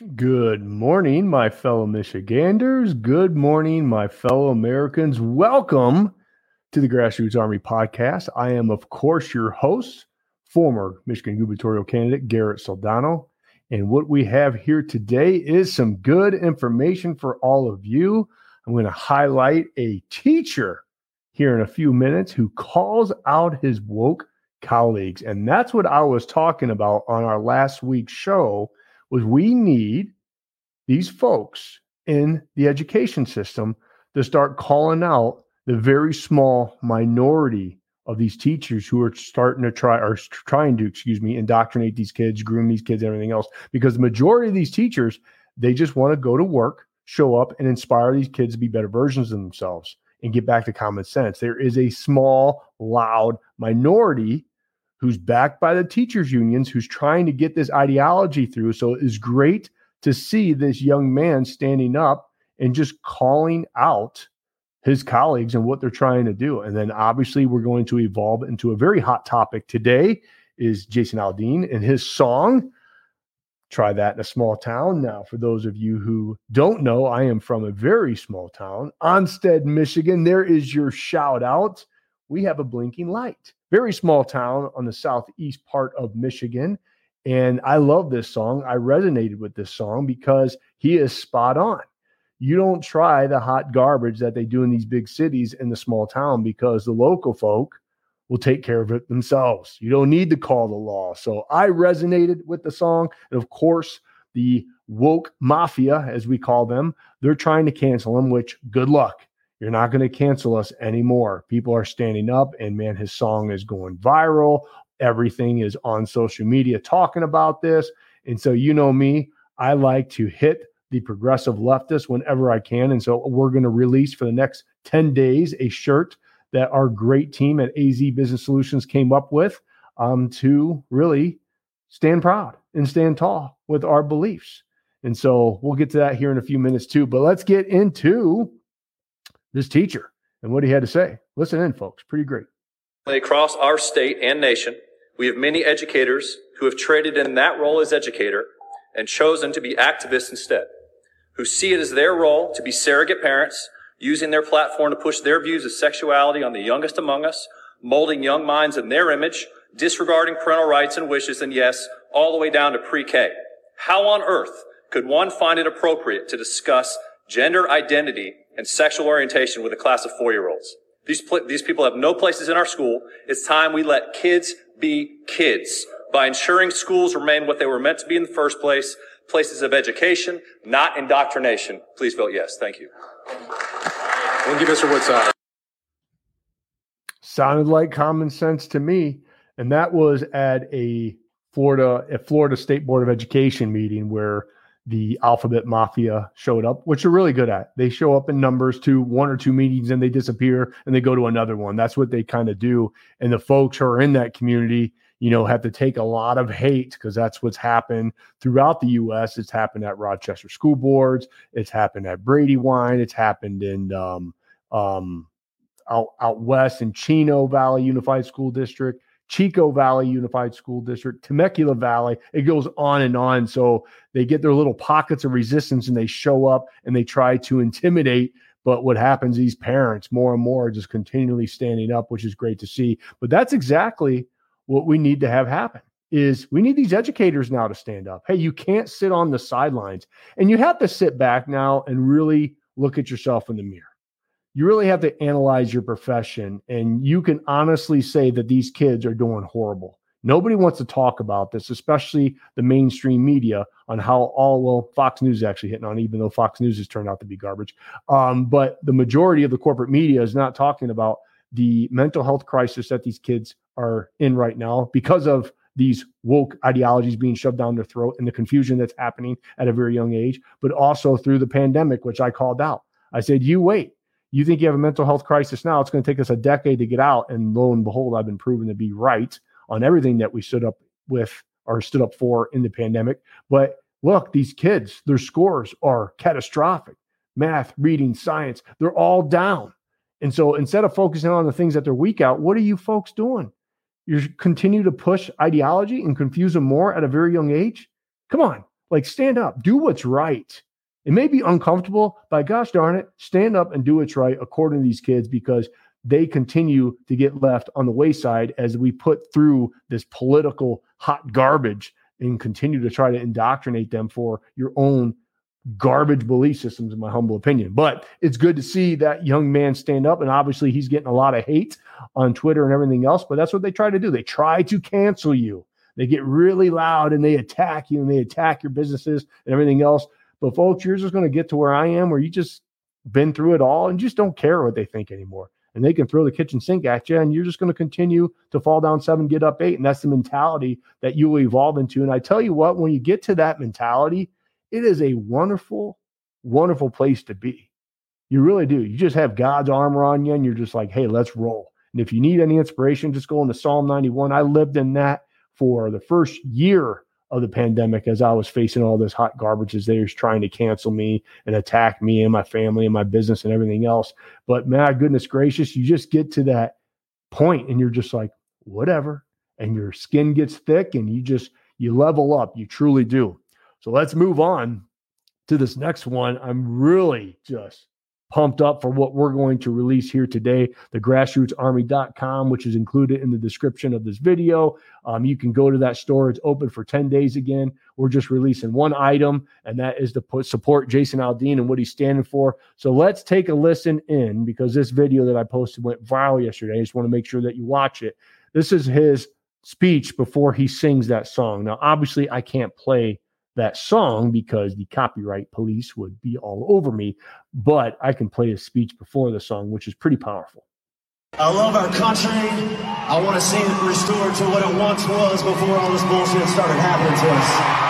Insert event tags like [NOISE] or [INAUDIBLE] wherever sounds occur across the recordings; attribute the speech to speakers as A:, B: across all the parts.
A: Good morning, my fellow Michiganders. Good morning, my fellow Americans. Welcome to the Grassroots Army podcast. I am, of course, your host, former Michigan gubernatorial candidate Garrett Soldano. And what we have here today is some good information for all of you. I'm going to highlight a teacher here in a few minutes who calls out his woke colleagues. And that's what I was talking about on our last week's show was we need these folks in the education system to start calling out the very small minority of these teachers who are starting to try are trying to excuse me indoctrinate these kids groom these kids everything else because the majority of these teachers they just want to go to work show up and inspire these kids to be better versions of themselves and get back to common sense. There is a small loud minority who's backed by the teachers unions who's trying to get this ideology through. So it is great to see this young man standing up and just calling out his colleagues and what they're trying to do. And then obviously we're going to evolve into a very hot topic. Today is jason aldean and his song try that in a small town. Now for those of you who don't know i am from a very small town Onsted michigan. There is your shout out. We have a blinking light very small town on the southeast part of Michigan. And I love this song. I resonated with this song because he is spot on. You don't try the hot garbage that they do in these big cities in the small town because the local folk will take care of it themselves. You don't need to call the law. So I resonated with the song. And of course, the woke mafia, as we call them, they're trying to cancel him, which good luck. You're not going to cancel us anymore. People are standing up, and man, his song is going viral. Everything is on social media talking about this. And so, you know me, I like to hit the progressive leftist whenever I can. And so, we're going to release for the next 10 days a shirt that our great team at AZ Business Solutions came up with um, to really stand proud and stand tall with our beliefs. And so, we'll get to that here in a few minutes too. But let's get into this teacher and what he had to say. Listen in, folks. Pretty great.
B: Across our state and nation, we have many educators who have traded in that role as educator and chosen to be activists instead, who see it as their role to be surrogate parents, using their platform to push their views of sexuality on the youngest among us, molding young minds in their image, disregarding parental rights and wishes, and yes, all the way down to pre-K. How on earth could one find it appropriate to discuss gender identity and sexual orientation with a class of four-year-olds. These, these people have no places in our school. It's time we let kids be kids by ensuring schools remain what they were meant to be in the first place, places of education, not indoctrination. Please vote yes. Thank you.
C: Thank you, Mr. Woodside.
A: Sounded like common sense to me. And that was at a Florida, a Florida State Board of Education meeting where the alphabet mafia showed up, which they're really good at. They show up in numbers to one or two meetings and they disappear and they go to another one. That's what they kind of do. And the folks who are in that community, you know, have to take a lot of hate because that's what's happened throughout the US. It's happened at Rochester school boards, it's happened at Brandywine, it's happened in um, um, out, out west in Chino Valley Unified School District. Chico Valley Unified School District, Temecula Valley. It goes on and on. So they get their little pockets of resistance and they show up and they try to intimidate. But what happens, these parents more and more are just continually standing up, which is great to see. But that's exactly what we need to have happen is we need these educators now to stand up. Hey, you can't sit on the sidelines and you have to sit back now and really look at yourself in the mirror you really have to analyze your profession and you can honestly say that these kids are doing horrible. Nobody wants to talk about this especially the mainstream media on how all well fox news is actually hitting on even though fox news has turned out to be garbage. Um, but the majority of the corporate media is not talking about the mental health crisis that these kids are in right now because of these woke ideologies being shoved down their throat and the confusion that's happening at a very young age but also through the pandemic which i called out. I said you wait you think you have a mental health crisis now, it's going to take us a decade to get out. And lo and behold, I've been proven to be right on everything that we stood up with or stood up for in the pandemic. But look, these kids, their scores are catastrophic. Math, reading, science, they're all down. And so instead of focusing on the things that they're weak at, what are you folks doing? You continue to push ideology and confuse them more at a very young age? Come on, Like, stand up, do what's right. It may be uncomfortable, but gosh darn it, stand up and do what's right according to these kids because they continue to get left on the wayside as we put through this political hot garbage and continue to try to indoctrinate them for your own garbage belief systems, in my humble opinion. But it's good to see that young man stand up. And obviously, he's getting a lot of hate on Twitter and everything else. But that's what they try to do. They try to cancel you. They get really loud and they attack you and they attack your businesses and everything else. But folks, you're just going to get to where I am, where you just been through it all and just don't care what they think anymore. And they can throw the kitchen sink at you, and you're just going to continue to fall down seven, get up eight. And that's the mentality that you will evolve into. And I tell you what, when you get to that mentality, it is a wonderful, wonderful place to be. You really do. You just have God's armor on you and you're just like, hey, let's roll. And if you need any inspiration, just go into Psalm 91. I lived in that for the first year of the pandemic as I was facing all this hot garbage as they were trying to cancel me and attack me and my family and my business and everything else. But my goodness gracious, you just get to that point and you're just like, whatever. And your skin gets thick and you just, you level up. You truly do. So let's move on to this next one. I'm really just pumped up for what we're going to release here today. The grassrootsarmy.com, which is included in the description of this video. Um, you can go to that store. It's open for 10 days again. We're just releasing one item, and that is to put support Jason Aldean and what he's standing for. So let's take a listen in because this video that I posted went viral yesterday. I just want to make sure that you watch it. This is his speech before he sings that song. Now, obviously, I can't play that song because the copyright police would be all over me. But I can play a speech before the song, which is pretty powerful.
D: I love our country. I want to see it restored to what it once was before all this bullshit started happening to us.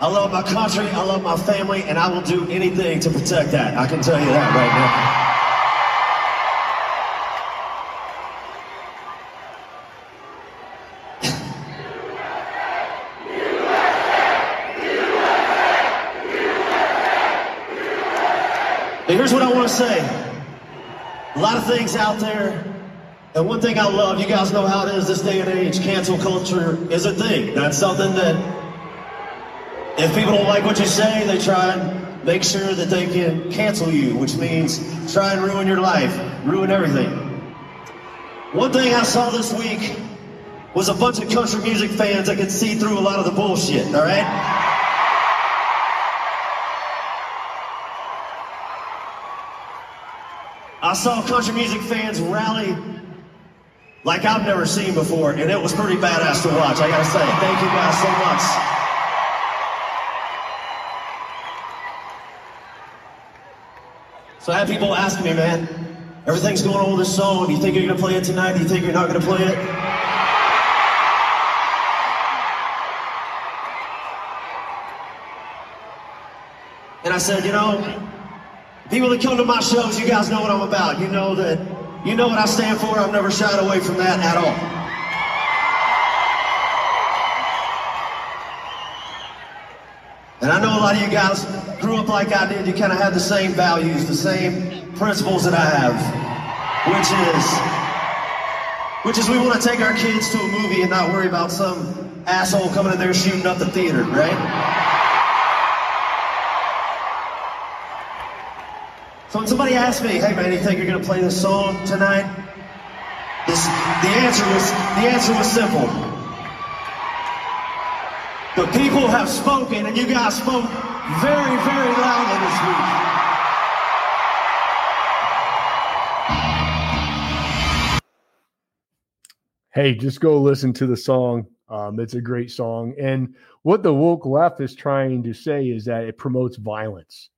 D: I love my country, I love my family, and I will do anything to protect that. I can tell you that right now. here's what I want to say. A lot of things out there. And one thing I love, you guys know how it is this day and age, cancel culture is a thing. That's something that if people don't like what you say, they try and make sure that they can cancel you, which means try and ruin your life, ruin everything. One thing I saw this week was a bunch of country music fans that could see through a lot of the bullshit, all right? I saw country music fans rally like I've never seen before, and it was pretty badass to watch, I gotta say. Thank you guys so much. So I had people asking me, man, everything's going on with this song. Do you think you're gonna play it tonight? Do you think you're not gonna play it? And I said, you know, People that come to my shows, you guys know what I'm about. You know that, you know what I stand for. I've never shied away from that at all. And I know a lot of you guys grew up like I did. You kind of had the same values, the same principles that I have, which is, which is we want to take our kids to a movie and not worry about some asshole coming in there shooting up the theater, right? So when somebody asked me, hey man, you think you're gonna play this song tonight? This, the answer was the answer was simple. The people have spoken, and you guys spoke very, very loudly this week.
A: Hey, just go listen to the song. Um, it's a great song. And what the woke left is trying to say is that it promotes violence.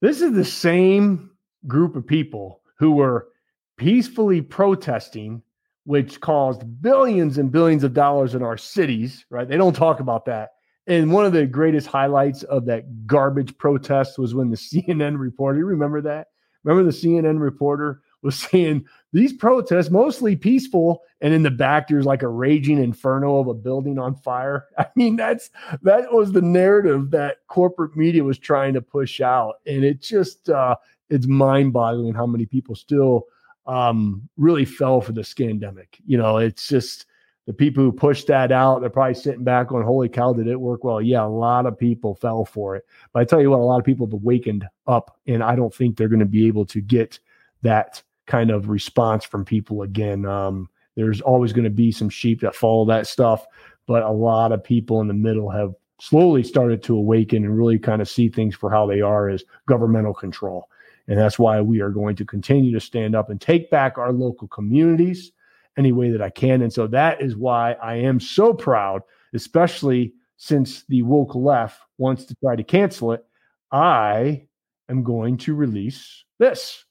A: This is the same group of people who were peacefully protesting, which caused billions and billions of dollars in our cities, right? They don't talk about that. And one of the greatest highlights of that garbage protest was when the [LAUGHS] CNN reporter, remember that? Remember the CNN reporter was saying these protests mostly peaceful and in the back there's like a raging inferno of a building on fire [LAUGHS] i mean that's that was the narrative that corporate media was trying to push out and it just uh it's mind-boggling how many people still um, really fell for the scandemic. You know, it's just the people who pushed that out, they're probably sitting back on, holy cow, did it work well? Yeah, a lot of people fell for it. But I tell you what, a lot of people have awakened up, and I don't think they're going to be able to get that kind of response from people again. Um, there's always going to be some sheep that follow that stuff, but a lot of people in the middle have slowly started to awaken and really kind of see things for how they are as governmental control. And that's why we are going to continue to stand up and take back our local communities any way that I can. And so that is why I am so proud, especially since the woke left wants to try to cancel it. I am going to release this.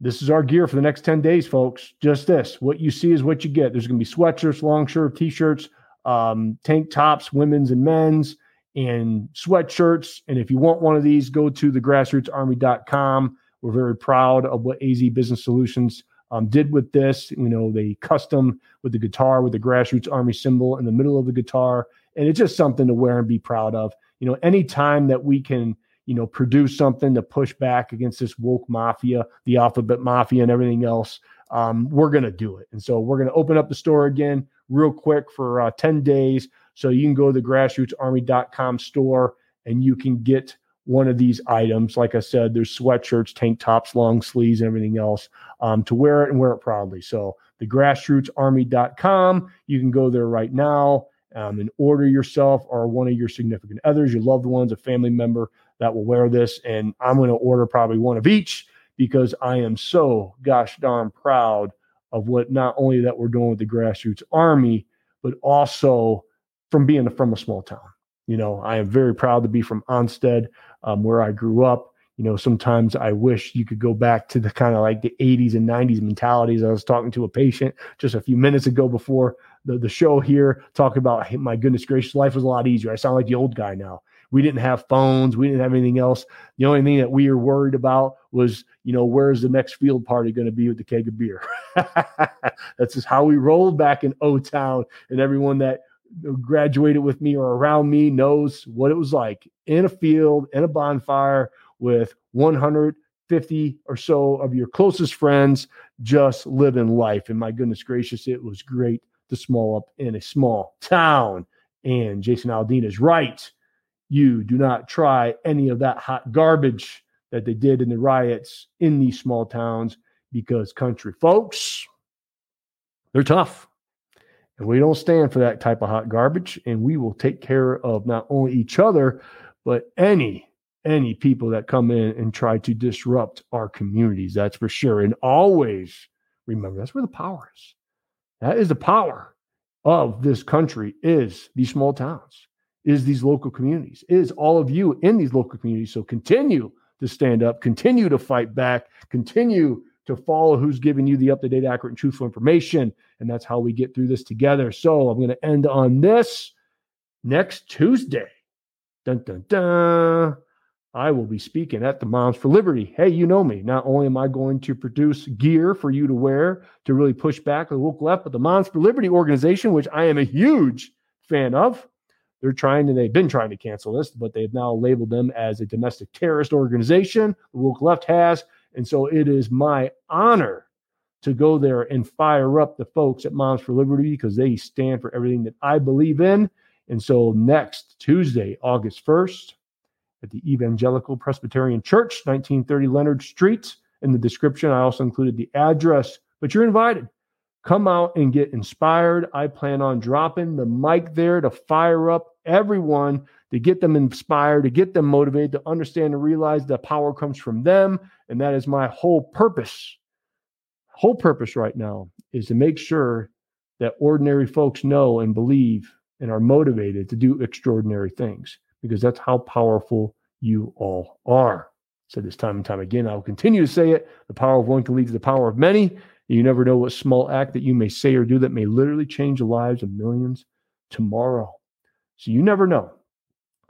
A: This is our gear for the next 10 days, folks. Just this. What you see is what you get. There's going to be sweatshirts, long shirt, t shirts, um, tank tops, women's and men's and sweatshirts. And if you want one of these, go to the grassrootsarmy.com. We're very proud of what AZ Business Solutions um, did with this. You know, they custom with the guitar with the grassroots army symbol in the middle of the guitar. And it's just something to wear and be proud of. You know, anytime that we can, you know, produce something to push back against this woke mafia, the alphabet mafia, and everything else, um, we're going to do it. And so we're going to open up the store again real quick for uh, 10 days. So you can go to the grassrootsarmy.com store and you can get one of these items. Like I said, there's sweatshirts, tank tops, long sleeves, and everything else um, to wear it and wear it proudly. So the grassrootsarmy.com, you can go there right now um, and order yourself or one of your significant others, your loved ones, a family member that will wear this. And I'm going to order probably one of each because I am so gosh darn proud of what not only that we're doing with the grassroots army, but also from being from a small town. You know, I am very proud to be from Onsted, um, where I grew up. You know, sometimes I wish you could go back to the kind of like the 80s and 90s mentalities. I was talking to a patient just a few minutes ago before the, the show here, talking about, hey, my goodness gracious, life was a lot easier. I sound like the old guy now. We didn't have phones. We didn't have anything else. The only thing that we were worried about was, you know, where's the next field party going to be with the keg of beer? [LAUGHS] That's just how we rolled back in O Town. And everyone that graduated with me or around me knows what it was like in a field, in a bonfire with 150 or so of your closest friends just living life. And my goodness gracious, it was great to small up in a small town. And Jason Aldean is right. You do not try any of that hot garbage that they did in the riots in these small towns because country folks, they're tough. And we don't stand for that type of hot garbage. And we will take care of not only each other, but any any people that come in and try to disrupt our communities. That's for sure. And always remember that's where the power is. That is the power of this country is these small towns, is these local communities, is all of you in these local communities. So continue to stand up, continue to fight back, continue to follow who's giving you the up to date, accurate, and truthful information. And that's how we get through this together. So I'm going to end on this next Tuesday. Dun, dun, dun. I will be speaking at the Moms for Liberty. Hey, you know me. Not only am I going to produce gear for you to wear to really push back the woke left, but the Moms for Liberty organization, which I am a huge fan of, they're trying to, they've been trying to cancel this, but they've now labeled them as a domestic terrorist organization. The woke left has. And so it is my honor to go there and fire up the folks at Moms for Liberty because they stand for everything that I believe in. And so next Tuesday, August 1st, at the Evangelical Presbyterian Church, 1930 Leonard Street. In the description, I also included the address, but you're invited. Come out and get inspired. I plan on dropping the mic there to fire up everyone, to get them inspired, to get them motivated, to understand and realize that power comes from them and that is my whole purpose. Whole purpose right now is to make sure that ordinary folks know and believe and are motivated to do extraordinary things because that's how powerful you all are. Said this time and time again. I will continue to say it. The power of one can lead to the power of many. You never know what small act that you may say or do that may literally change the lives of millions tomorrow. So you never know.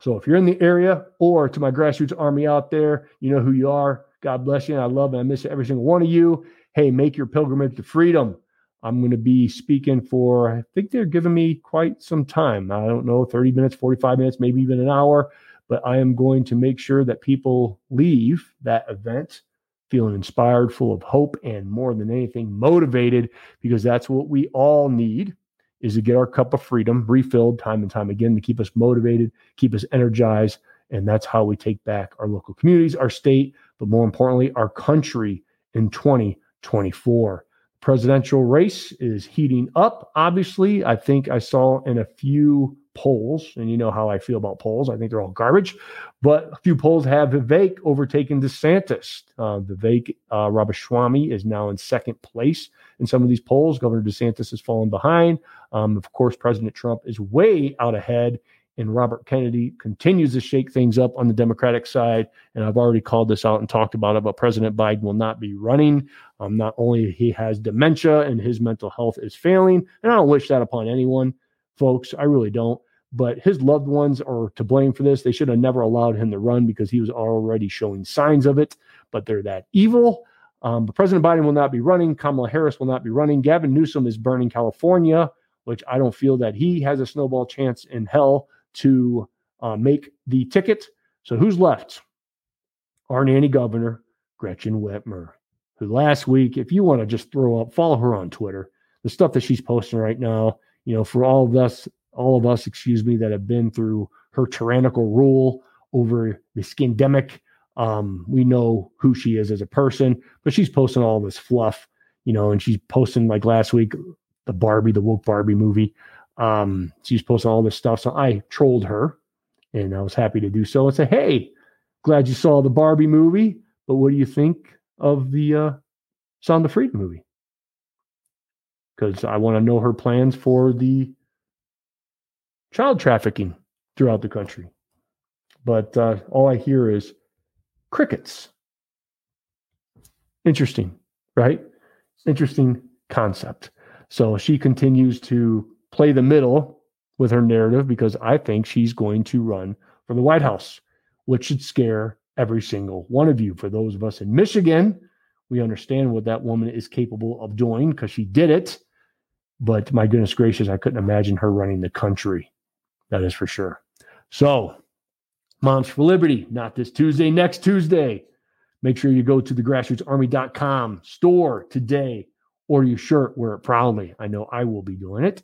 A: So if you're in the area or to my grassroots army out there, you know who you are. God bless you. And I love and I miss every single one of you. Hey, make your pilgrimage to freedom. I'm going to be speaking for, I think they're giving me quite some time. I don't know, 30 minutes, 45 minutes, maybe even an hour. But I am going to make sure that people leave that event feeling inspired, full of hope, and more than anything, motivated because that's what we all need is to get our cup of freedom refilled time and time again to keep us motivated, keep us energized. And that's how we take back our local communities, our state, but more importantly, our country in 2024. Presidential race is heating up. Obviously, I think I saw in a few polls, and you know how I feel about polls. I think they're all garbage, but a few polls have Vivek overtaken DeSantis. Uh, Vivek uh, is now in second place in some of these polls. Governor DeSantis has fallen behind. Um, of course, President Trump is way out ahead, and Robert Kennedy continues to shake things up on the Democratic side. And I've already called this out and talked about it, but President Biden will not be running. Um, not only he has dementia and his mental health is failing, and I don't wish that upon anyone, folks. I really don't but his loved ones are to blame for this. They should have never allowed him to run because he was already showing signs of it, but they're that evil. Um, but President Biden will not be running. Kamala Harris will not be running. Gavin Newsom is burning California, which I don't feel that he has a snowball chance in hell to uh, make the ticket. So who's left? Our nanny governor, Gretchen Whitmer, who last week, if you want to just throw up, follow her on Twitter. The stuff that she's posting right now, you know, for all of us all of us, excuse me, that have been through her tyrannical rule over the skindemic. Um, we know who she is as a person, but she's posting all this fluff, you know, and she's posting like last week, the Barbie, the woke Barbie movie. Um, she's posting all this stuff. So I trolled her and I was happy to do so and say, Hey, glad you saw the Barbie movie, but what do you think of the uh, Sound of Freedom movie? Because I want to know her plans for the child trafficking throughout the country. But uh, all I hear is crickets. Interesting, right? Interesting concept. So she continues to play the middle with her narrative because I think she's going to run for the White House, which should scare every single one of you. For those of us in Michigan, we understand what that woman is capable of doing because she did it. But my goodness gracious, I couldn't imagine her running the country. That is for sure. So, Moms for Liberty, not this Tuesday, next Tuesday. Make sure you go to the grassrootsarmy.com store today. Order your shirt, wear it proudly. I know I will be doing it.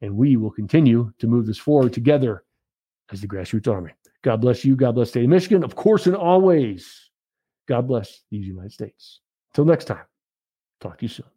A: And we will continue to move this forward together as the Grassroots Army. God bless you. God bless the state of Michigan. Of course, and always, God bless these United States. Until next time, talk to you soon.